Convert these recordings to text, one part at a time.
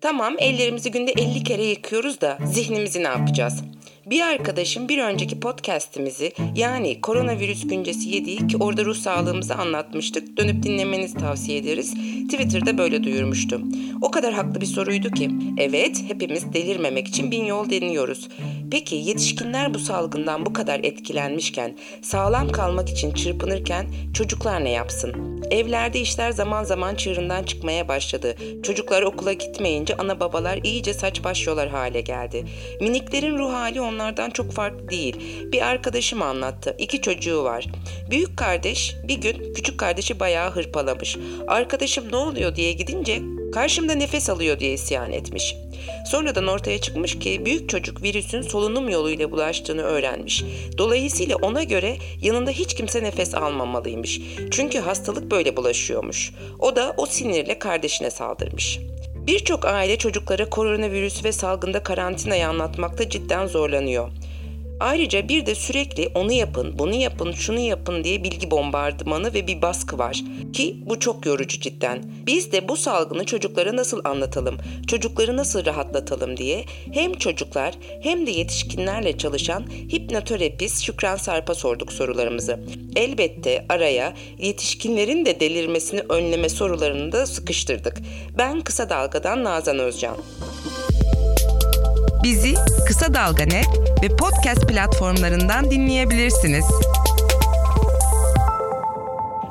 Tamam ellerimizi günde 50 kere yıkıyoruz da zihnimizi ne yapacağız? Bir arkadaşım bir önceki podcast'imizi yani koronavirüs güncesi 7'yi ki orada ruh sağlığımızı anlatmıştık. Dönüp dinlemenizi tavsiye ederiz. Twitter'da böyle duyurmuştu. O kadar haklı bir soruydu ki. Evet hepimiz delirmemek için bin yol deniyoruz. Peki yetişkinler bu salgından bu kadar etkilenmişken, sağlam kalmak için çırpınırken çocuklar ne yapsın? Evlerde işler zaman zaman çığırından çıkmaya başladı. Çocuklar okula gitmeyince ana babalar iyice saç baş yolar hale geldi. Miniklerin ruh hali onlardan çok farklı değil. Bir arkadaşım anlattı. İki çocuğu var. Büyük kardeş bir gün küçük kardeşi bayağı hırpalamış. Arkadaşım ne oluyor diye gidince karşımda nefes alıyor diye isyan etmiş. Sonradan ortaya çıkmış ki büyük çocuk virüsün solunum yoluyla bulaştığını öğrenmiş. Dolayısıyla ona göre yanında hiç kimse nefes almamalıymış. Çünkü hastalık böyle bulaşıyormuş. O da o sinirle kardeşine saldırmış. Birçok aile çocuklara koronavirüs ve salgında karantinayı anlatmakta cidden zorlanıyor. Ayrıca bir de sürekli onu yapın, bunu yapın, şunu yapın diye bilgi bombardımanı ve bir baskı var. Ki bu çok yorucu cidden. Biz de bu salgını çocuklara nasıl anlatalım, çocukları nasıl rahatlatalım diye hem çocuklar hem de yetişkinlerle çalışan hipnoterapist Şükran Sarp'a sorduk sorularımızı. Elbette araya yetişkinlerin de delirmesini önleme sorularını da sıkıştırdık. Ben Kısa Dalga'dan Nazan Özcan. Bizi Kısa Dalga Net ve podcast platformlarından dinleyebilirsiniz.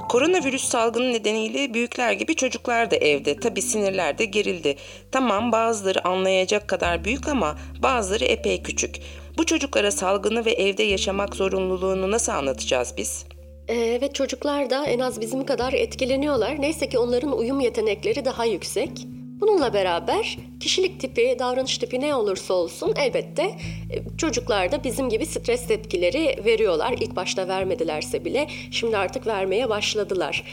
Koronavirüs salgını nedeniyle büyükler gibi çocuklar da evde. Tabi sinirler de gerildi. Tamam bazıları anlayacak kadar büyük ama bazıları epey küçük. Bu çocuklara salgını ve evde yaşamak zorunluluğunu nasıl anlatacağız biz? Evet çocuklar da en az bizim kadar etkileniyorlar. Neyse ki onların uyum yetenekleri daha yüksek. Bununla beraber kişilik tipi, davranış tipi ne olursa olsun elbette e, çocuklar da bizim gibi stres tepkileri veriyorlar. İlk başta vermedilerse bile şimdi artık vermeye başladılar.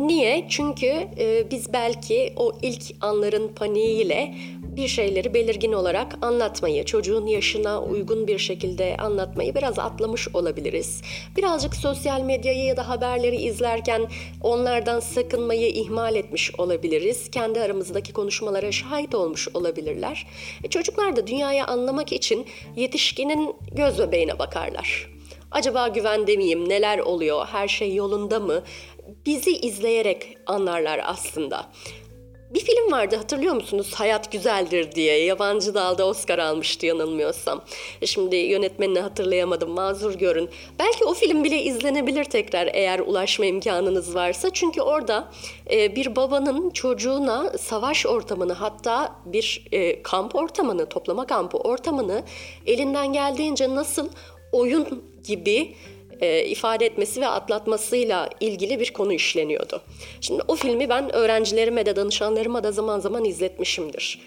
Niye? Çünkü e, biz belki o ilk anların paniğiyle bir şeyleri belirgin olarak anlatmayı, çocuğun yaşına uygun bir şekilde anlatmayı biraz atlamış olabiliriz. Birazcık sosyal medyayı ya da haberleri izlerken onlardan sakınmayı ihmal etmiş olabiliriz. Kendi aramızdaki konuşmalara şahit olmuş olabilirler. E çocuklar da dünyayı anlamak için yetişkinin göz bebeğine bakarlar. Acaba güvende miyim? Neler oluyor? Her şey yolunda mı? Bizi izleyerek anlarlar aslında. Bir film vardı hatırlıyor musunuz? Hayat Güzeldir diye. Yabancı dalda Oscar almıştı yanılmıyorsam. E, şimdi yönetmenini hatırlayamadım mazur görün. Belki o film bile izlenebilir tekrar eğer ulaşma imkanınız varsa. Çünkü orada e, bir babanın çocuğuna savaş ortamını hatta bir e, kamp ortamını, toplama kampı ortamını elinden geldiğince nasıl oyun gibi e, ifade etmesi ve atlatmasıyla ilgili bir konu işleniyordu. Şimdi o filmi ben öğrencilerime de danışanlarıma da zaman zaman izletmişimdir.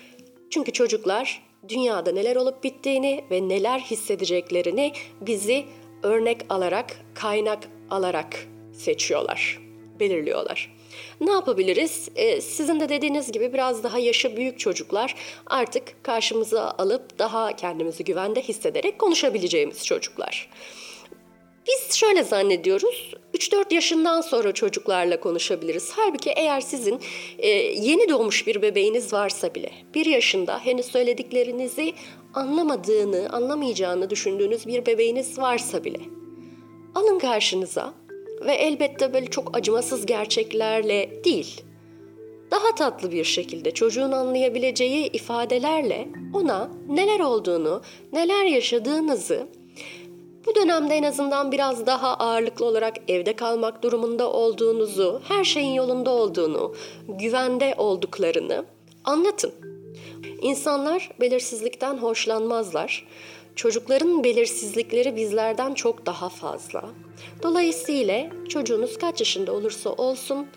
Çünkü çocuklar dünyada neler olup bittiğini ve neler hissedeceklerini bizi örnek alarak, kaynak alarak seçiyorlar, belirliyorlar. Ne yapabiliriz? Ee, sizin de dediğiniz gibi biraz daha yaşı büyük çocuklar artık karşımıza alıp daha kendimizi güvende hissederek konuşabileceğimiz çocuklar. Biz şöyle zannediyoruz. 3-4 yaşından sonra çocuklarla konuşabiliriz. Halbuki eğer sizin e, yeni doğmuş bir bebeğiniz varsa bile bir yaşında henüz söylediklerinizi anlamadığını, anlamayacağını düşündüğünüz bir bebeğiniz varsa bile alın karşınıza ve elbette böyle çok acımasız gerçeklerle değil, daha tatlı bir şekilde çocuğun anlayabileceği ifadelerle ona neler olduğunu, neler yaşadığınızı bu dönemde en azından biraz daha ağırlıklı olarak evde kalmak durumunda olduğunuzu, her şeyin yolunda olduğunu, güvende olduklarını anlatın. İnsanlar belirsizlikten hoşlanmazlar. Çocukların belirsizlikleri bizlerden çok daha fazla. Dolayısıyla çocuğunuz kaç yaşında olursa olsun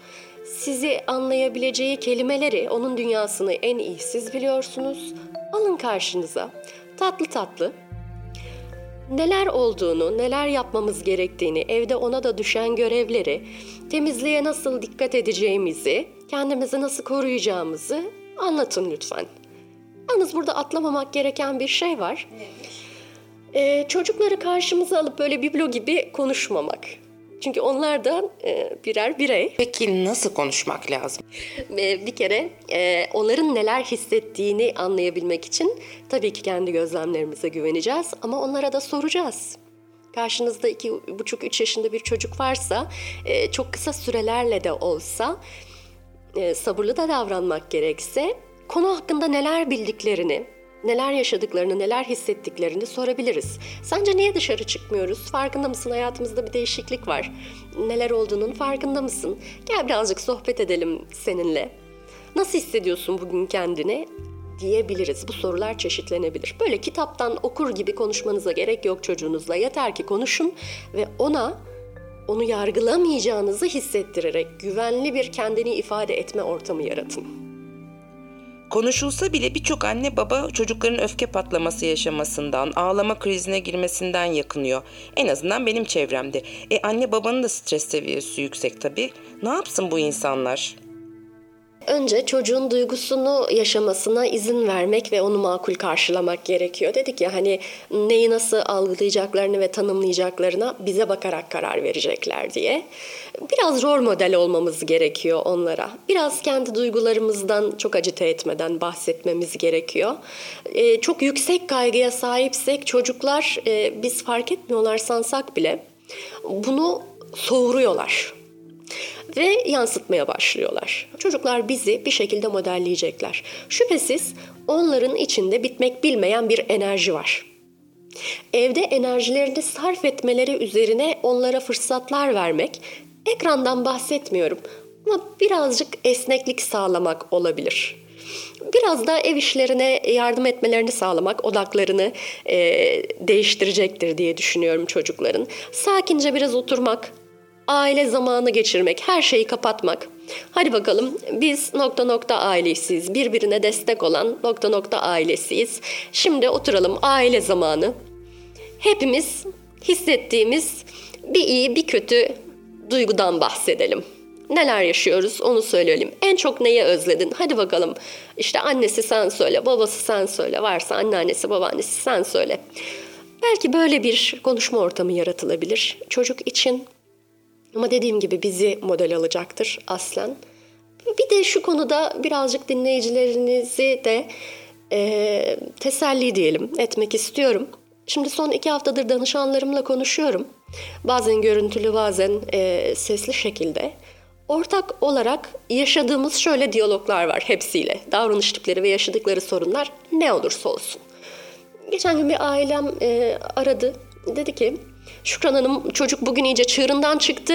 sizi anlayabileceği kelimeleri, onun dünyasını en iyi siz biliyorsunuz. Alın karşınıza. Tatlı tatlı neler olduğunu, neler yapmamız gerektiğini, evde ona da düşen görevleri, temizliğe nasıl dikkat edeceğimizi, kendimizi nasıl koruyacağımızı anlatın lütfen. Yalnız burada atlamamak gereken bir şey var. Ee, çocukları karşımıza alıp böyle biblo gibi konuşmamak. Çünkü onlar da e, birer birey. Peki nasıl konuşmak lazım? E, bir kere e, onların neler hissettiğini anlayabilmek için tabii ki kendi gözlemlerimize güveneceğiz ama onlara da soracağız. Karşınızda iki buçuk, üç yaşında bir çocuk varsa e, çok kısa sürelerle de olsa e, sabırlı da davranmak gerekse konu hakkında neler bildiklerini, neler yaşadıklarını, neler hissettiklerini sorabiliriz. Sence niye dışarı çıkmıyoruz? Farkında mısın? Hayatımızda bir değişiklik var. Neler olduğunun farkında mısın? Gel birazcık sohbet edelim seninle. Nasıl hissediyorsun bugün kendini? diyebiliriz. Bu sorular çeşitlenebilir. Böyle kitaptan okur gibi konuşmanıza gerek yok çocuğunuzla. Yeter ki konuşun ve ona onu yargılamayacağınızı hissettirerek güvenli bir kendini ifade etme ortamı yaratın. Konuşulsa bile birçok anne baba çocukların öfke patlaması yaşamasından, ağlama krizine girmesinden yakınıyor. En azından benim çevremde. E anne babanın da stres seviyesi yüksek tabii. Ne yapsın bu insanlar? Önce çocuğun duygusunu yaşamasına izin vermek ve onu makul karşılamak gerekiyor. Dedik ya hani neyi nasıl algılayacaklarını ve tanımlayacaklarına bize bakarak karar verecekler diye. Biraz rol model olmamız gerekiyor onlara. Biraz kendi duygularımızdan çok acite etmeden bahsetmemiz gerekiyor. Ee, çok yüksek kaygıya sahipsek çocuklar e, biz fark etmiyorlar sansak bile bunu soğuruyorlar ve yansıtmaya başlıyorlar. Çocuklar bizi bir şekilde modelleyecekler. Şüphesiz onların içinde bitmek bilmeyen bir enerji var. Evde enerjilerini sarf etmeleri üzerine onlara fırsatlar vermek, ekrandan bahsetmiyorum ama birazcık esneklik sağlamak olabilir. Biraz da ev işlerine yardım etmelerini sağlamak odaklarını e, değiştirecektir diye düşünüyorum çocukların. Sakince biraz oturmak, aile zamanı geçirmek, her şeyi kapatmak. Hadi bakalım biz nokta nokta ailesiyiz. Birbirine destek olan nokta nokta ailesiyiz. Şimdi oturalım aile zamanı. Hepimiz hissettiğimiz bir iyi bir kötü duygudan bahsedelim. Neler yaşıyoruz onu söyleyelim. En çok neyi özledin? Hadi bakalım. İşte annesi sen söyle, babası sen söyle. Varsa anneannesi, babaannesi sen söyle. Belki böyle bir konuşma ortamı yaratılabilir. Çocuk için ama dediğim gibi bizi model alacaktır aslen. Bir de şu konuda birazcık dinleyicilerinizi de e, teselli diyelim etmek istiyorum. Şimdi son iki haftadır danışanlarımla konuşuyorum. Bazen görüntülü bazen e, sesli şekilde. Ortak olarak yaşadığımız şöyle diyaloglar var hepsiyle. Davranış tipleri ve yaşadıkları sorunlar ne olursa olsun. Geçen gün bir ailem e, aradı. Dedi ki Şükran Hanım çocuk bugün iyice çığırından çıktı.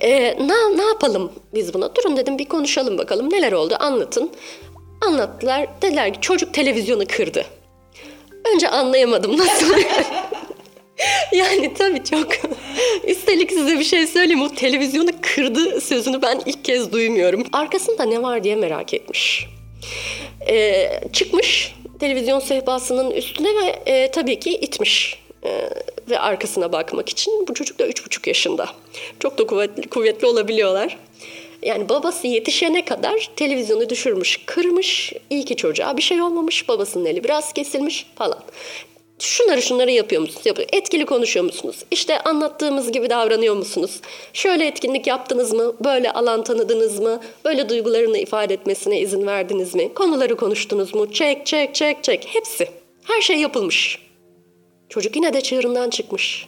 Ee, ne, ne yapalım biz buna? Durun dedim bir konuşalım bakalım neler oldu anlatın. Anlattılar. Dediler ki çocuk televizyonu kırdı. Önce anlayamadım nasıl. yani tabii çok. Üstelik size bir şey söyleyeyim. O televizyonu kırdı sözünü ben ilk kez duymuyorum. Arkasında ne var diye merak etmiş. Ee, çıkmış televizyon sehpasının üstüne ve e, tabii ki itmiş e, ve arkasına bakmak için. Bu çocuk da üç buçuk yaşında. Çok da kuvvetli, kuvvetli olabiliyorlar. Yani babası yetişene kadar televizyonu düşürmüş, kırmış. İyi ki çocuğa bir şey olmamış. Babasının eli biraz kesilmiş falan. Şunları şunları yapıyor musunuz? Yapıyor. Etkili konuşuyor musunuz? İşte anlattığımız gibi davranıyor musunuz? Şöyle etkinlik yaptınız mı? Böyle alan tanıdınız mı? Böyle duygularını ifade etmesine izin verdiniz mi? Konuları konuştunuz mu? Çek, çek, çek, çek. Hepsi. Her şey yapılmış. Çocuk yine de çığırından çıkmış.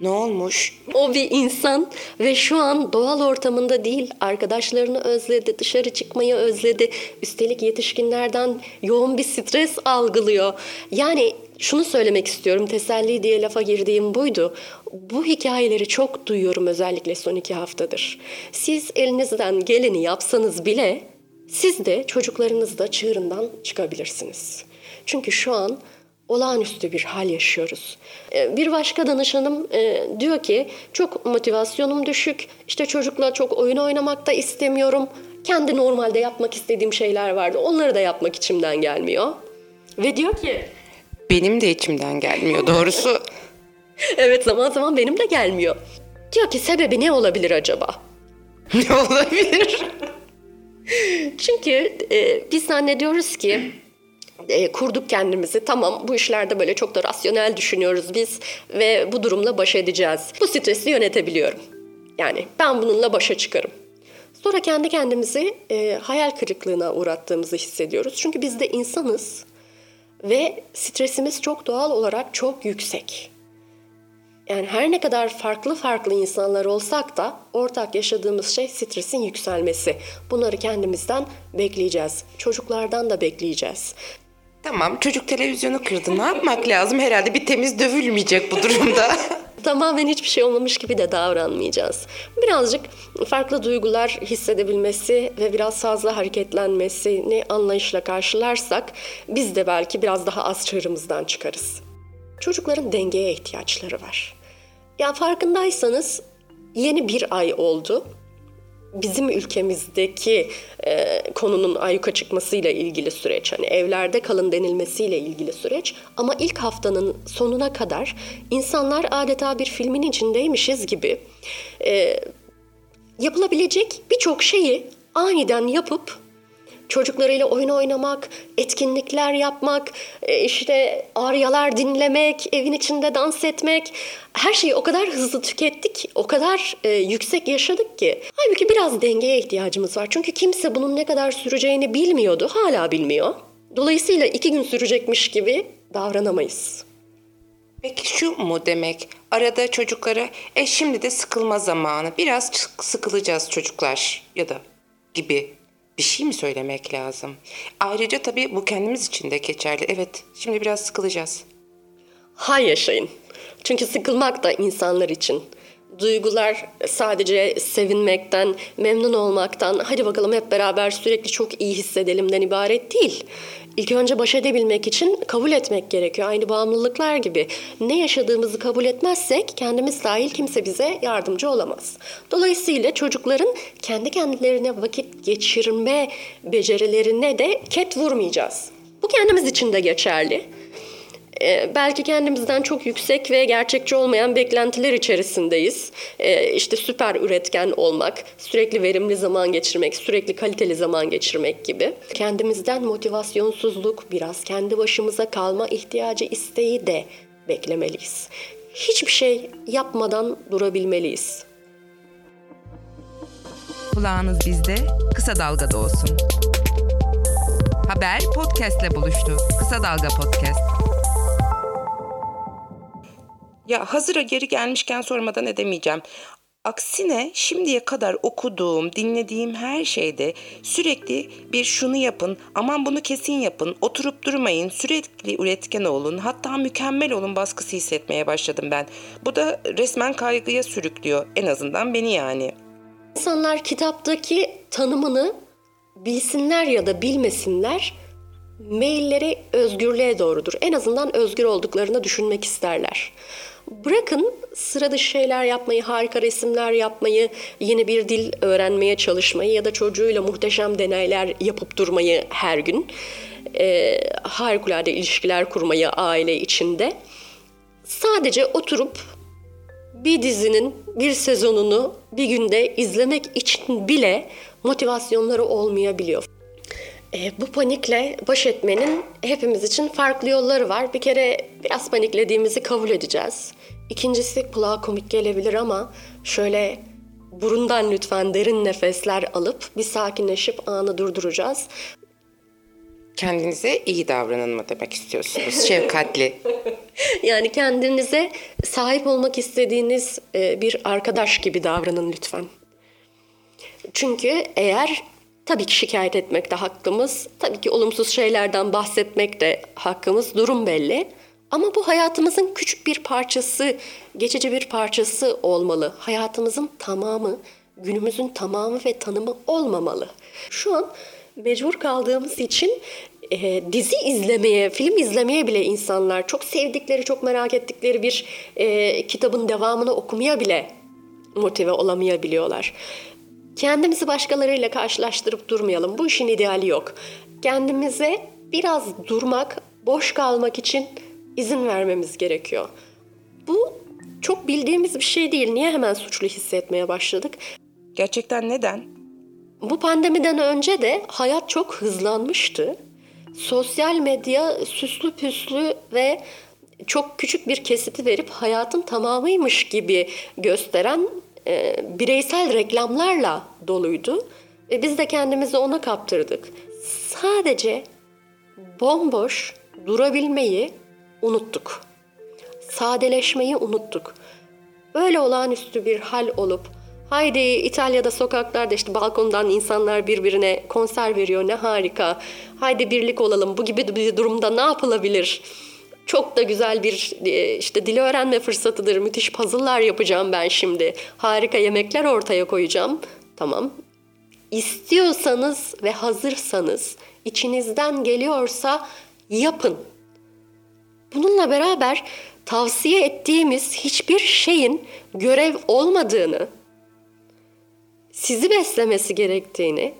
Ne olmuş? O bir insan ve şu an doğal ortamında değil, arkadaşlarını özledi, dışarı çıkmayı özledi. Üstelik yetişkinlerden yoğun bir stres algılıyor. Yani şunu söylemek istiyorum, teselli diye lafa girdiğim buydu. Bu hikayeleri çok duyuyorum özellikle son iki haftadır. Siz elinizden geleni yapsanız bile siz de çocuklarınız da çığırından çıkabilirsiniz. Çünkü şu an olağanüstü bir hal yaşıyoruz. Ee, bir başka danışanım e, diyor ki çok motivasyonum düşük, işte çocukla çok oyun oynamak da istemiyorum. Kendi normalde yapmak istediğim şeyler vardı. Onları da yapmak içimden gelmiyor. Ve diyor ki Benim de içimden gelmiyor doğrusu. evet zaman zaman benim de gelmiyor. Diyor ki sebebi ne olabilir acaba? ne olabilir? Çünkü e, biz zannediyoruz ki e, kurduk kendimizi. Tamam bu işlerde böyle çok da rasyonel düşünüyoruz biz ve bu durumla baş edeceğiz. Bu stresi yönetebiliyorum. Yani ben bununla başa çıkarım. Sonra kendi kendimizi e, hayal kırıklığına uğrattığımızı hissediyoruz. Çünkü biz de insanız ve stresimiz çok doğal olarak çok yüksek. Yani her ne kadar farklı farklı insanlar olsak da ortak yaşadığımız şey stresin yükselmesi. Bunları kendimizden bekleyeceğiz. Çocuklardan da bekleyeceğiz. Tamam çocuk televizyonu kırdı. Ne yapmak lazım? Herhalde bir temiz dövülmeyecek bu durumda. Tamamen hiçbir şey olmamış gibi de davranmayacağız. Birazcık farklı duygular hissedebilmesi ve biraz fazla hareketlenmesini anlayışla karşılarsak biz de belki biraz daha az çığırımızdan çıkarız. Çocukların dengeye ihtiyaçları var. Ya farkındaysanız yeni bir ay oldu. Bizim ülkemizdeki e, konunun ayyuka çıkmasıyla ilgili süreç, hani evlerde kalın denilmesiyle ilgili süreç. Ama ilk haftanın sonuna kadar insanlar adeta bir filmin içindeymişiz gibi e, yapılabilecek birçok şeyi aniden yapıp çocuklarıyla oyun oynamak, etkinlikler yapmak, e, işte aryalar dinlemek, evin içinde dans etmek. Her şeyi o kadar hızlı tükettik, o kadar e, yüksek yaşadık ki. Halbuki biraz dengeye ihtiyacımız var. Çünkü kimse bunun ne kadar süreceğini bilmiyordu, hala bilmiyor. Dolayısıyla iki gün sürecekmiş gibi davranamayız. Peki şu mu demek? Arada çocuklara e şimdi de sıkılma zamanı. Biraz sıkılacağız çocuklar ya da gibi bir şey mi söylemek lazım? Ayrıca tabii bu kendimiz için de geçerli. Evet, şimdi biraz sıkılacağız. Hay yaşayın. Çünkü sıkılmak da insanlar için. Duygular sadece sevinmekten, memnun olmaktan, hadi bakalım hep beraber sürekli çok iyi hissedelimden ibaret değil. İlk önce baş edebilmek için kabul etmek gerekiyor. Aynı bağımlılıklar gibi. Ne yaşadığımızı kabul etmezsek kendimiz dahil kimse bize yardımcı olamaz. Dolayısıyla çocukların kendi kendilerine vakit geçirme becerilerine de ket vurmayacağız. Bu kendimiz için de geçerli. Ee, belki kendimizden çok yüksek ve gerçekçi olmayan beklentiler içerisindeyiz. Ee, işte süper üretken olmak, sürekli verimli zaman geçirmek, sürekli kaliteli zaman geçirmek gibi. Kendimizden motivasyonsuzluk, biraz kendi başımıza kalma ihtiyacı, isteği de beklemeliyiz. Hiçbir şey yapmadan durabilmeliyiz. Kulağınız bizde, kısa dalgada olsun. Haber podcastle buluştu. Kısa Dalga Podcast. Ya hazıra geri gelmişken sormadan edemeyeceğim. Aksine şimdiye kadar okuduğum, dinlediğim her şeyde sürekli bir şunu yapın, aman bunu kesin yapın, oturup durmayın, sürekli üretken olun, hatta mükemmel olun baskısı hissetmeye başladım ben. Bu da resmen kaygıya sürüklüyor, en azından beni yani. İnsanlar kitaptaki tanımını bilsinler ya da bilmesinler, mailleri özgürlüğe doğrudur. En azından özgür olduklarını düşünmek isterler. Bırakın sıra dışı şeyler yapmayı, harika resimler yapmayı, yeni bir dil öğrenmeye çalışmayı ya da çocuğuyla muhteşem deneyler yapıp durmayı her gün. E, harikulade ilişkiler kurmayı aile içinde. Sadece oturup bir dizinin bir sezonunu bir günde izlemek için bile motivasyonları olmayabiliyor. E, bu panikle baş etmenin hepimiz için farklı yolları var. Bir kere biraz paniklediğimizi kabul edeceğiz. İkincisi kulağa komik gelebilir ama şöyle burundan lütfen derin nefesler alıp bir sakinleşip anı durduracağız. Kendinize iyi davranın mı demek istiyorsunuz? Şefkatli. yani kendinize sahip olmak istediğiniz e, bir arkadaş gibi davranın lütfen. Çünkü eğer tabii ki şikayet etmek de hakkımız, tabii ki olumsuz şeylerden bahsetmek de hakkımız, durum belli. Ama bu hayatımızın küçük bir parçası, geçici bir parçası olmalı. Hayatımızın tamamı, günümüzün tamamı ve tanımı olmamalı. Şu an mecbur kaldığımız için e, dizi izlemeye, film izlemeye bile insanlar çok sevdikleri, çok merak ettikleri bir e, kitabın devamını okumaya bile motive olamayabiliyorlar. Kendimizi başkalarıyla karşılaştırıp durmayalım. Bu işin ideali yok. Kendimize biraz durmak, boş kalmak için izin vermemiz gerekiyor. Bu çok bildiğimiz bir şey değil. Niye hemen suçlu hissetmeye başladık? Gerçekten neden? Bu pandemiden önce de hayat çok hızlanmıştı. Sosyal medya süslü püslü ve çok küçük bir kesiti verip hayatın tamamıymış gibi gösteren e, bireysel reklamlarla doluydu. Ve biz de kendimizi ona kaptırdık. Sadece bomboş durabilmeyi unuttuk. Sadeleşmeyi unuttuk. Böyle olağanüstü bir hal olup haydi İtalya'da sokaklarda işte balkondan insanlar birbirine konser veriyor ne harika. Haydi birlik olalım bu gibi bir durumda ne yapılabilir? Çok da güzel bir e, işte dili öğrenme fırsatıdır. Müthiş puzzle'lar yapacağım ben şimdi. Harika yemekler ortaya koyacağım. Tamam. İstiyorsanız ve hazırsanız, içinizden geliyorsa yapın. Bununla beraber tavsiye ettiğimiz hiçbir şeyin görev olmadığını, sizi beslemesi gerektiğini,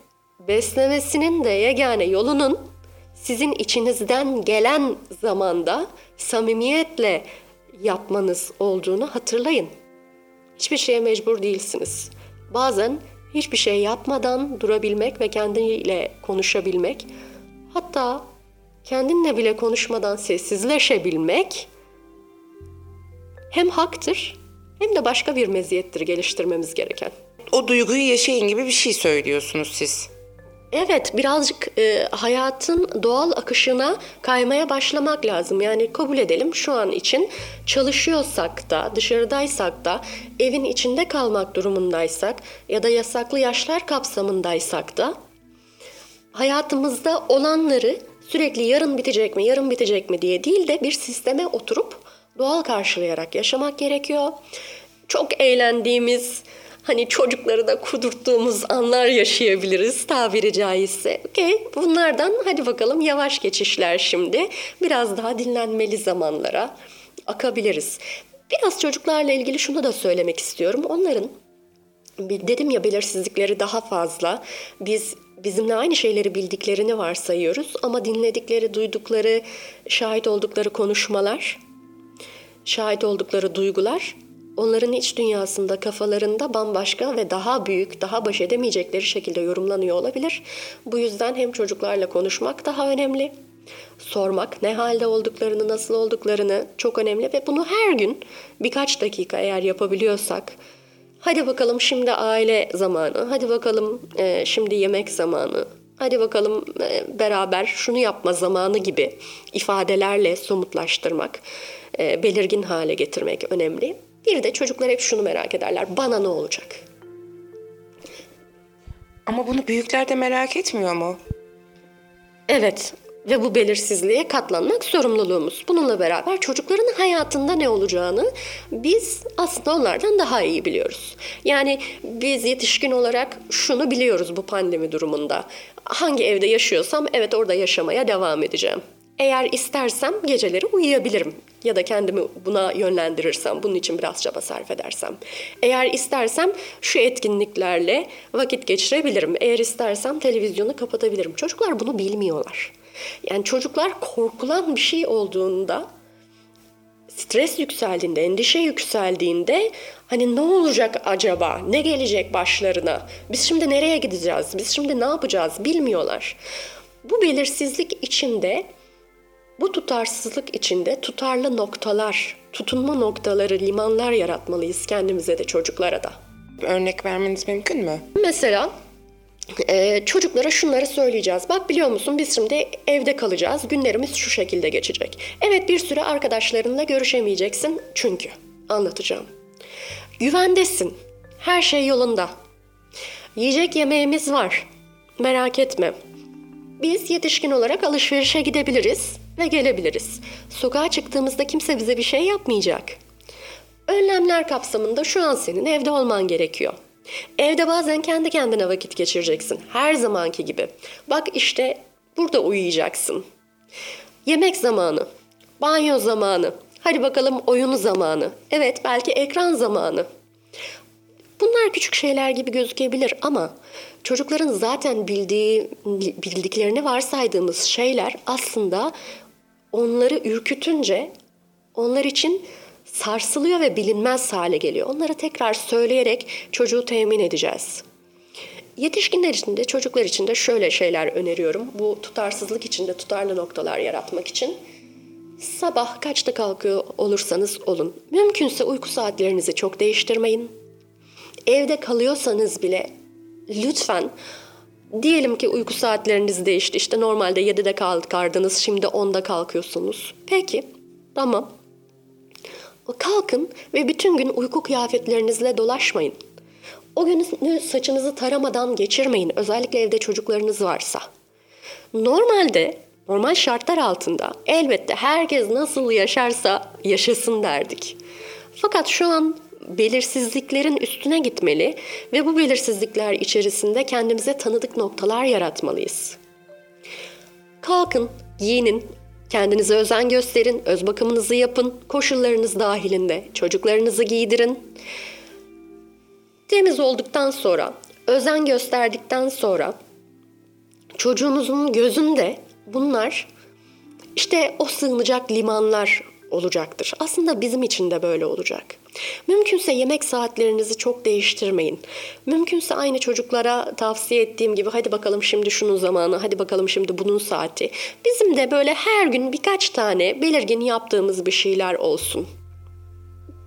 beslemesinin de yegane yolunun sizin içinizden gelen zamanda samimiyetle yapmanız olduğunu hatırlayın. Hiçbir şeye mecbur değilsiniz. Bazen hiçbir şey yapmadan durabilmek ve kendiyle konuşabilmek, hatta kendinle bile konuşmadan sessizleşebilmek hem haktır hem de başka bir meziyettir geliştirmemiz gereken. O duyguyu yaşayın gibi bir şey söylüyorsunuz siz. Evet, birazcık e, hayatın doğal akışına kaymaya başlamak lazım. Yani kabul edelim şu an için çalışıyorsak da, dışarıdaysak da, evin içinde kalmak durumundaysak ya da yasaklı yaşlar kapsamındaysak da hayatımızda olanları sürekli yarın bitecek mi, yarın bitecek mi diye değil de bir sisteme oturup doğal karşılayarak yaşamak gerekiyor. Çok eğlendiğimiz, hani çocukları da kudurttuğumuz anlar yaşayabiliriz tabiri caizse. Okey bunlardan hadi bakalım yavaş geçişler şimdi. Biraz daha dinlenmeli zamanlara akabiliriz. Biraz çocuklarla ilgili şunu da söylemek istiyorum. Onların dedim ya belirsizlikleri daha fazla. Biz bizimle aynı şeyleri bildiklerini varsayıyoruz ama dinledikleri, duydukları, şahit oldukları konuşmalar, şahit oldukları duygular onların iç dünyasında, kafalarında bambaşka ve daha büyük, daha baş edemeyecekleri şekilde yorumlanıyor olabilir. Bu yüzden hem çocuklarla konuşmak daha önemli. Sormak, ne halde olduklarını, nasıl olduklarını çok önemli ve bunu her gün birkaç dakika eğer yapabiliyorsak, hadi bakalım şimdi aile zamanı, hadi bakalım e, şimdi yemek zamanı, hadi bakalım e, beraber şunu yapma zamanı gibi ifadelerle somutlaştırmak, e, belirgin hale getirmek önemli. Bir de çocuklar hep şunu merak ederler. Bana ne olacak? Ama bunu büyükler de merak etmiyor mu? Evet ve bu belirsizliğe katlanmak sorumluluğumuz. Bununla beraber çocukların hayatında ne olacağını biz aslında onlardan daha iyi biliyoruz. Yani biz yetişkin olarak şunu biliyoruz bu pandemi durumunda. Hangi evde yaşıyorsam evet orada yaşamaya devam edeceğim. Eğer istersem geceleri uyuyabilirim ya da kendimi buna yönlendirirsem, bunun için biraz çaba sarf edersem. Eğer istersem şu etkinliklerle vakit geçirebilirim. Eğer istersem televizyonu kapatabilirim. Çocuklar bunu bilmiyorlar. Yani çocuklar korkulan bir şey olduğunda stres yükseldiğinde, endişe yükseldiğinde hani ne olacak acaba? Ne gelecek başlarına? Biz şimdi nereye gideceğiz? Biz şimdi ne yapacağız? Bilmiyorlar. Bu belirsizlik içinde bu tutarsızlık içinde tutarlı noktalar, tutunma noktaları, limanlar yaratmalıyız kendimize de çocuklara da. Örnek vermeniz mümkün mü? Mesela e, çocuklara şunları söyleyeceğiz. Bak biliyor musun biz şimdi evde kalacağız. Günlerimiz şu şekilde geçecek. Evet bir süre arkadaşlarınla görüşemeyeceksin çünkü. Anlatacağım. Güvendesin. Her şey yolunda. Yiyecek yemeğimiz var. Merak etme. Biz yetişkin olarak alışverişe gidebiliriz ve gelebiliriz. Sokağa çıktığımızda kimse bize bir şey yapmayacak. Önlemler kapsamında şu an senin evde olman gerekiyor. Evde bazen kendi kendine vakit geçireceksin. Her zamanki gibi. Bak işte burada uyuyacaksın. Yemek zamanı, banyo zamanı, hadi bakalım oyun zamanı. Evet belki ekran zamanı. Bunlar küçük şeyler gibi gözükebilir ama çocukların zaten bildiği bildiklerini varsaydığımız şeyler aslında onları ürkütünce onlar için sarsılıyor ve bilinmez hale geliyor. Onları tekrar söyleyerek çocuğu temin edeceğiz. Yetişkinler için de çocuklar için de şöyle şeyler öneriyorum. Bu tutarsızlık içinde tutarlı noktalar yaratmak için. Sabah kaçta kalkıyor olursanız olun. Mümkünse uyku saatlerinizi çok değiştirmeyin. evde kalıyorsanız bile lütfen diyelim ki uyku saatleriniz değişti. İşte normalde 7'de kalkardınız şimdi 10'da kalkıyorsunuz. Peki tamam. Kalkın ve bütün gün uyku kıyafetlerinizle dolaşmayın. O günü saçınızı taramadan geçirmeyin. Özellikle evde çocuklarınız varsa. Normalde, normal şartlar altında elbette herkes nasıl yaşarsa yaşasın derdik. Fakat şu an belirsizliklerin üstüne gitmeli ve bu belirsizlikler içerisinde kendimize tanıdık noktalar yaratmalıyız. Kalkın, giyinin, kendinize özen gösterin, öz bakımınızı yapın, koşullarınız dahilinde çocuklarınızı giydirin. Temiz olduktan sonra, özen gösterdikten sonra çocuğunuzun gözünde bunlar işte o sığınacak limanlar olacaktır. Aslında bizim için de böyle olacak. Mümkünse yemek saatlerinizi çok değiştirmeyin. Mümkünse aynı çocuklara tavsiye ettiğim gibi hadi bakalım şimdi şunun zamanı, hadi bakalım şimdi bunun saati. Bizim de böyle her gün birkaç tane belirgin yaptığımız bir şeyler olsun.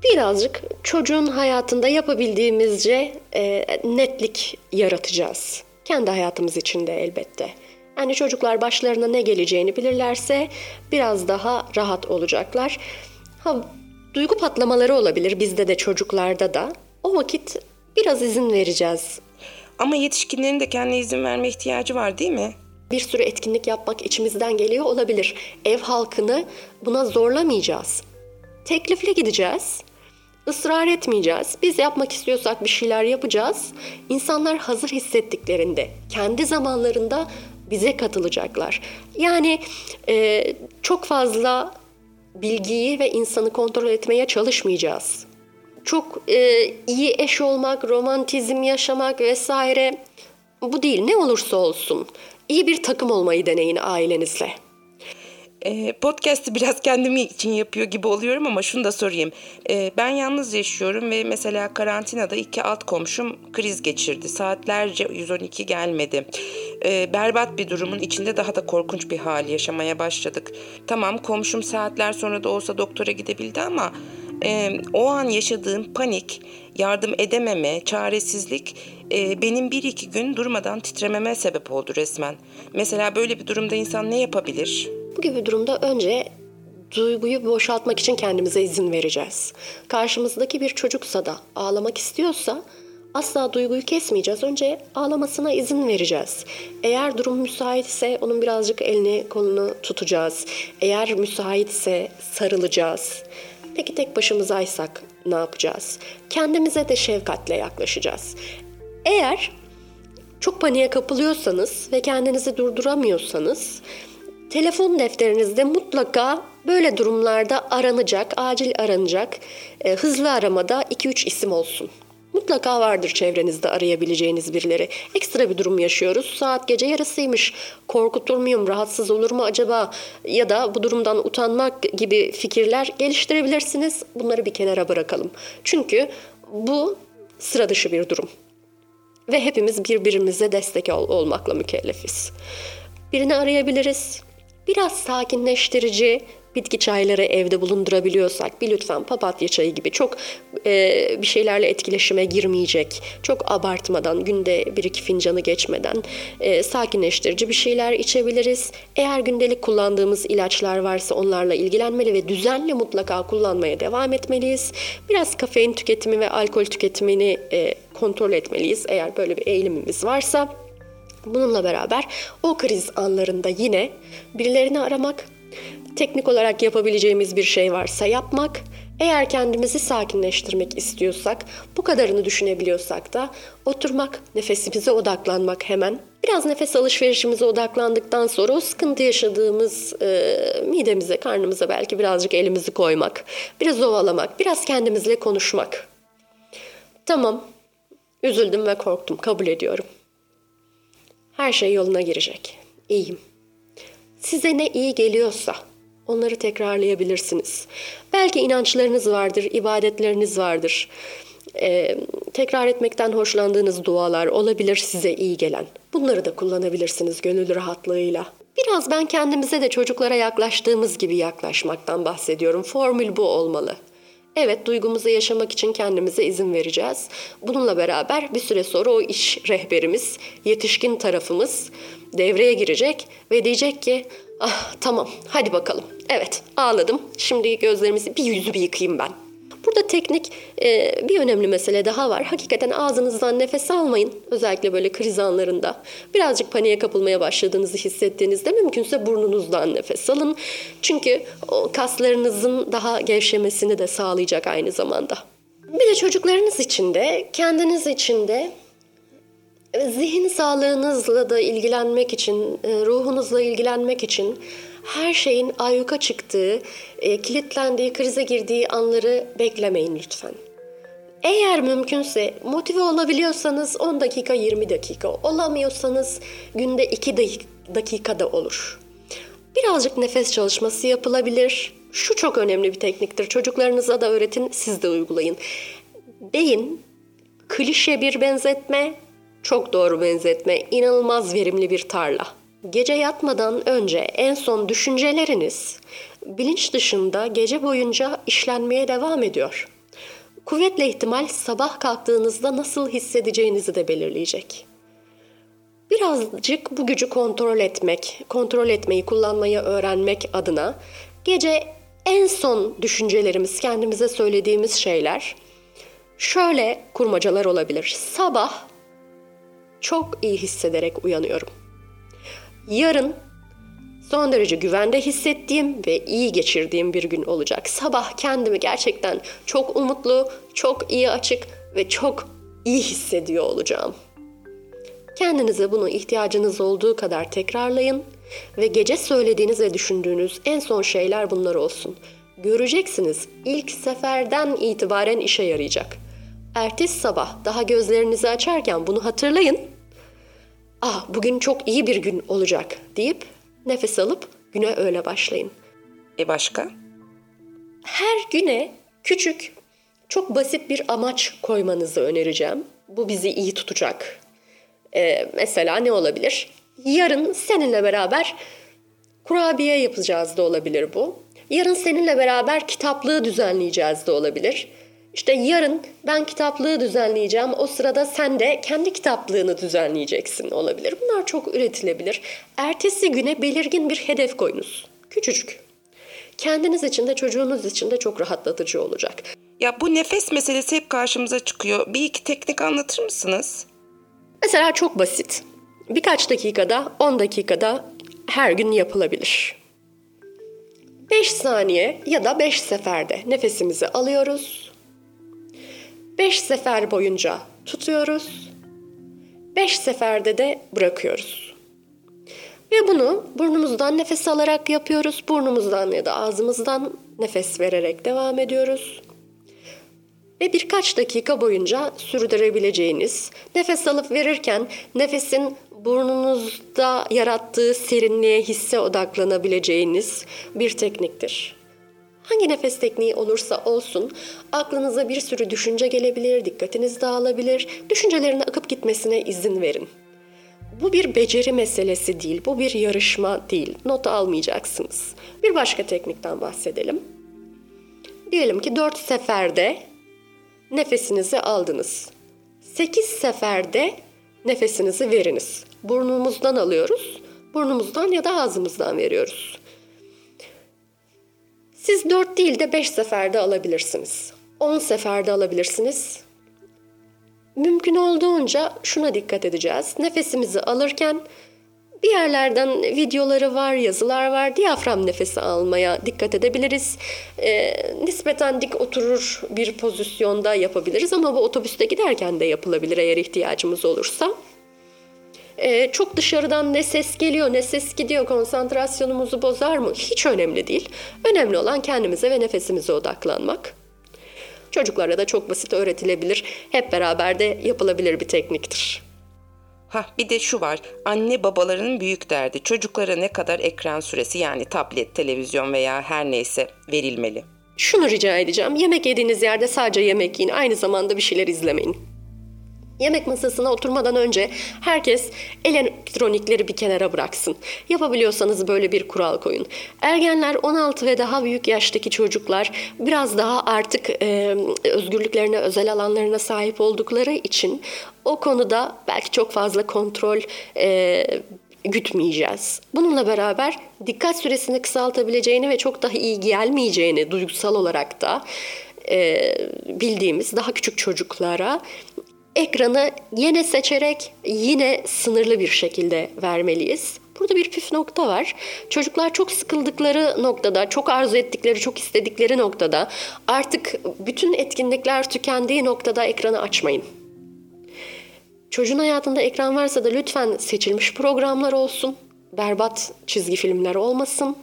Birazcık çocuğun hayatında yapabildiğimizce e, netlik yaratacağız. Kendi hayatımız için de elbette. Yani çocuklar başlarına ne geleceğini bilirlerse biraz daha rahat olacaklar. Ha, duygu patlamaları olabilir bizde de çocuklarda da. O vakit biraz izin vereceğiz. Ama yetişkinlerin de kendine izin verme ihtiyacı var değil mi? Bir sürü etkinlik yapmak içimizden geliyor olabilir. Ev halkını buna zorlamayacağız. Teklifle gideceğiz. Israr etmeyeceğiz. Biz yapmak istiyorsak bir şeyler yapacağız. İnsanlar hazır hissettiklerinde, kendi zamanlarında bize katılacaklar. Yani e, çok fazla bilgiyi ve insanı kontrol etmeye çalışmayacağız. Çok e, iyi eş olmak, romantizm yaşamak vesaire bu değil. Ne olursa olsun iyi bir takım olmayı deneyin ailenizle. E, podcast'ı biraz kendim için yapıyor gibi oluyorum ama şunu da sorayım. E, ben yalnız yaşıyorum ve mesela karantinada iki alt komşum kriz geçirdi. Saatlerce 112 gelmedi. E, berbat bir durumun içinde daha da korkunç bir hal yaşamaya başladık. Tamam komşum saatler sonra da olsa doktora gidebildi ama e, o an yaşadığım panik, yardım edememe, çaresizlik e, benim bir iki gün durmadan titrememe sebep oldu resmen. Mesela böyle bir durumda insan ne yapabilir? Bu gibi durumda önce duyguyu boşaltmak için kendimize izin vereceğiz. Karşımızdaki bir çocuksa da ağlamak istiyorsa asla duyguyu kesmeyeceğiz. Önce ağlamasına izin vereceğiz. Eğer durum müsait ise onun birazcık elini kolunu tutacağız. Eğer müsait ise sarılacağız. Peki tek başımızaysak ne yapacağız? Kendimize de şefkatle yaklaşacağız. Eğer çok paniğe kapılıyorsanız ve kendinizi durduramıyorsanız telefon defterinizde mutlaka böyle durumlarda aranacak, acil aranacak, e, hızlı aramada 2-3 isim olsun. Mutlaka vardır çevrenizde arayabileceğiniz birileri. Ekstra bir durum yaşıyoruz. Saat gece yarısıymış. Korkutur muyum? Rahatsız olur mu acaba? Ya da bu durumdan utanmak gibi fikirler geliştirebilirsiniz. Bunları bir kenara bırakalım. Çünkü bu sıra dışı bir durum. Ve hepimiz birbirimize destek ol- olmakla mükellefiz. Birini arayabiliriz. Biraz sakinleştirici bitki çayları evde bulundurabiliyorsak bir lütfen papatya çayı gibi çok e, bir şeylerle etkileşime girmeyecek, çok abartmadan günde bir iki fincanı geçmeden e, sakinleştirici bir şeyler içebiliriz. Eğer gündelik kullandığımız ilaçlar varsa onlarla ilgilenmeli ve düzenli mutlaka kullanmaya devam etmeliyiz. Biraz kafein tüketimi ve alkol tüketimini e, kontrol etmeliyiz eğer böyle bir eğilimimiz varsa. Bununla beraber o kriz anlarında yine birilerini aramak, teknik olarak yapabileceğimiz bir şey varsa yapmak, eğer kendimizi sakinleştirmek istiyorsak, bu kadarını düşünebiliyorsak da oturmak, nefesimize odaklanmak hemen. Biraz nefes alışverişimize odaklandıktan sonra o sıkıntı yaşadığımız e, midemize, karnımıza belki birazcık elimizi koymak, biraz ovalamak, biraz kendimizle konuşmak. Tamam, üzüldüm ve korktum, kabul ediyorum. Her şey yoluna girecek. İyiyim. Size ne iyi geliyorsa onları tekrarlayabilirsiniz. Belki inançlarınız vardır, ibadetleriniz vardır. Ee, tekrar etmekten hoşlandığınız dualar olabilir size iyi gelen. Bunları da kullanabilirsiniz gönül rahatlığıyla. Biraz ben kendimize de çocuklara yaklaştığımız gibi yaklaşmaktan bahsediyorum. Formül bu olmalı. Evet duygumuzu yaşamak için kendimize izin vereceğiz. Bununla beraber bir süre sonra o iş rehberimiz, yetişkin tarafımız devreye girecek ve diyecek ki ah tamam hadi bakalım. Evet ağladım şimdi gözlerimizi bir yüzü bir yıkayayım ben. Burada teknik e, bir önemli mesele daha var. Hakikaten ağzınızdan nefes almayın. Özellikle böyle kriz anlarında. Birazcık paniğe kapılmaya başladığınızı hissettiğinizde mümkünse burnunuzdan nefes alın. Çünkü o kaslarınızın daha gevşemesini de sağlayacak aynı zamanda. Bir de çocuklarınız için de, kendiniz için de zihin sağlığınızla da ilgilenmek için, e, ruhunuzla ilgilenmek için her şeyin ayyuka çıktığı, e, kilitlendiği, krize girdiği anları beklemeyin lütfen. Eğer mümkünse motive olabiliyorsanız 10 dakika 20 dakika, olamıyorsanız günde 2 dakika da olur. Birazcık nefes çalışması yapılabilir. Şu çok önemli bir tekniktir. Çocuklarınıza da öğretin, siz de uygulayın. Beyin klişe bir benzetme, çok doğru benzetme, inanılmaz verimli bir tarla. Gece yatmadan önce en son düşünceleriniz bilinç dışında gece boyunca işlenmeye devam ediyor. Kuvvetle ihtimal sabah kalktığınızda nasıl hissedeceğinizi de belirleyecek. Birazcık bu gücü kontrol etmek, kontrol etmeyi kullanmayı öğrenmek adına gece en son düşüncelerimiz, kendimize söylediğimiz şeyler şöyle kurmacalar olabilir. Sabah çok iyi hissederek uyanıyorum. Yarın son derece güvende hissettiğim ve iyi geçirdiğim bir gün olacak. Sabah kendimi gerçekten çok umutlu, çok iyi açık ve çok iyi hissediyor olacağım. Kendinize bunu ihtiyacınız olduğu kadar tekrarlayın ve gece söylediğiniz ve düşündüğünüz en son şeyler bunlar olsun. Göreceksiniz ilk seferden itibaren işe yarayacak. Ertesi sabah daha gözlerinizi açarken bunu hatırlayın ah bugün çok iyi bir gün olacak deyip nefes alıp güne öyle başlayın. E başka? Her güne küçük, çok basit bir amaç koymanızı önereceğim. Bu bizi iyi tutacak. Ee, mesela ne olabilir? Yarın seninle beraber kurabiye yapacağız da olabilir bu. Yarın seninle beraber kitaplığı düzenleyeceğiz de olabilir. İşte yarın ben kitaplığı düzenleyeceğim. O sırada sen de kendi kitaplığını düzenleyeceksin olabilir. Bunlar çok üretilebilir. Ertesi güne belirgin bir hedef koyunuz. Küçücük. Kendiniz için de çocuğunuz için de çok rahatlatıcı olacak. Ya bu nefes meselesi hep karşımıza çıkıyor. Bir iki teknik anlatır mısınız? Mesela çok basit. Birkaç dakikada, 10 dakikada her gün yapılabilir. 5 saniye ya da 5 seferde nefesimizi alıyoruz. Beş sefer boyunca tutuyoruz. Beş seferde de bırakıyoruz. Ve bunu burnumuzdan nefes alarak yapıyoruz. Burnumuzdan ya da ağzımızdan nefes vererek devam ediyoruz. Ve birkaç dakika boyunca sürdürebileceğiniz, nefes alıp verirken nefesin burnunuzda yarattığı serinliğe, hisse odaklanabileceğiniz bir tekniktir. Hangi nefes tekniği olursa olsun aklınıza bir sürü düşünce gelebilir, dikkatiniz dağılabilir, düşüncelerin akıp gitmesine izin verin. Bu bir beceri meselesi değil, bu bir yarışma değil. Not almayacaksınız. Bir başka teknikten bahsedelim. Diyelim ki 4 seferde nefesinizi aldınız. 8 seferde nefesinizi veriniz. Burnumuzdan alıyoruz, burnumuzdan ya da ağzımızdan veriyoruz. Siz 4 değil de 5 seferde alabilirsiniz. 10 seferde alabilirsiniz. Mümkün olduğunca şuna dikkat edeceğiz. Nefesimizi alırken bir yerlerden videoları var, yazılar var. Diyafram nefesi almaya dikkat edebiliriz. E, nispeten dik oturur bir pozisyonda yapabiliriz ama bu otobüste giderken de yapılabilir eğer ihtiyacımız olursa. Ee, çok dışarıdan ne ses geliyor ne ses gidiyor konsantrasyonumuzu bozar mı? Hiç önemli değil. Önemli olan kendimize ve nefesimize odaklanmak. Çocuklara da çok basit öğretilebilir. Hep beraber de yapılabilir bir tekniktir. Ha bir de şu var. Anne babaların büyük derdi. Çocuklara ne kadar ekran süresi yani tablet, televizyon veya her neyse verilmeli. Şunu rica edeceğim. Yemek yediğiniz yerde sadece yemek yiyin. Aynı zamanda bir şeyler izlemeyin. Yemek masasına oturmadan önce herkes elektronikleri bir kenara bıraksın. Yapabiliyorsanız böyle bir kural koyun. Ergenler 16 ve daha büyük yaştaki çocuklar biraz daha artık e, özgürlüklerine, özel alanlarına sahip oldukları için o konuda belki çok fazla kontrol e, gütmeyeceğiz. Bununla beraber dikkat süresini kısaltabileceğini ve çok daha iyi gelmeyeceğini duygusal olarak da e, bildiğimiz daha küçük çocuklara ekranı yine seçerek yine sınırlı bir şekilde vermeliyiz. Burada bir püf nokta var. Çocuklar çok sıkıldıkları noktada, çok arzu ettikleri, çok istedikleri noktada artık bütün etkinlikler tükendiği noktada ekranı açmayın. Çocuğun hayatında ekran varsa da lütfen seçilmiş programlar olsun. Berbat çizgi filmler olmasın.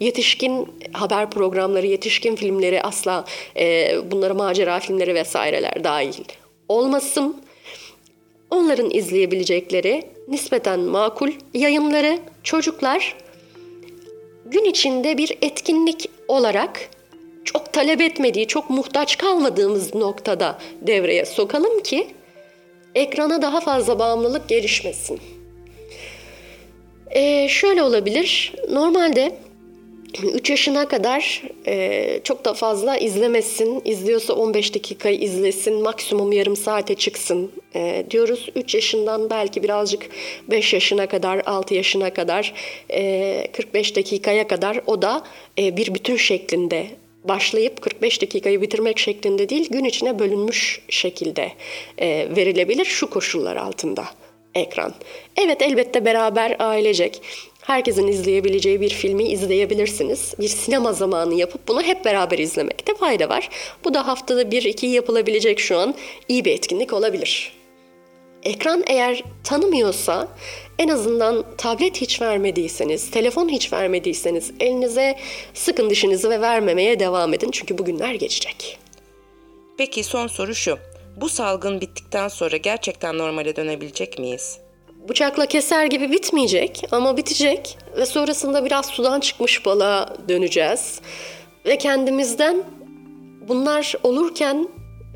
Yetişkin haber programları, yetişkin filmleri asla e, bunlara macera filmleri vesaireler dahil olmasın. Onların izleyebilecekleri nispeten makul yayınları çocuklar gün içinde bir etkinlik olarak çok talep etmediği, çok muhtaç kalmadığımız noktada devreye sokalım ki ekrana daha fazla bağımlılık gelişmesin. Ee, şöyle olabilir. Normalde 3 yaşına kadar e, çok da fazla izlemesin. İzliyorsa 15 dakikayı izlesin. Maksimum yarım saate çıksın e, diyoruz. 3 yaşından belki birazcık 5 yaşına kadar, 6 yaşına kadar, e, 45 dakikaya kadar o da e, bir bütün şeklinde başlayıp 45 dakikayı bitirmek şeklinde değil, gün içine bölünmüş şekilde e, verilebilir şu koşullar altında ekran. Evet elbette beraber ailecek herkesin izleyebileceği bir filmi izleyebilirsiniz. Bir sinema zamanı yapıp bunu hep beraber izlemekte fayda var. Bu da haftada bir iki yapılabilecek şu an iyi bir etkinlik olabilir. Ekran eğer tanımıyorsa en azından tablet hiç vermediyseniz, telefon hiç vermediyseniz elinize sıkın dişinizi ve vermemeye devam edin. Çünkü bugünler geçecek. Peki son soru şu. Bu salgın bittikten sonra gerçekten normale dönebilecek miyiz? Bıçakla keser gibi bitmeyecek ama bitecek ve sonrasında biraz sudan çıkmış balığa döneceğiz. Ve kendimizden bunlar olurken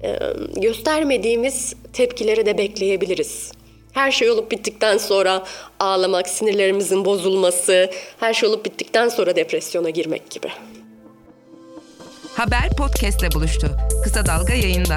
e, göstermediğimiz tepkileri de bekleyebiliriz. Her şey olup bittikten sonra ağlamak, sinirlerimizin bozulması, her şey olup bittikten sonra depresyona girmek gibi. Haber podcastle buluştu. Kısa Dalga yayında.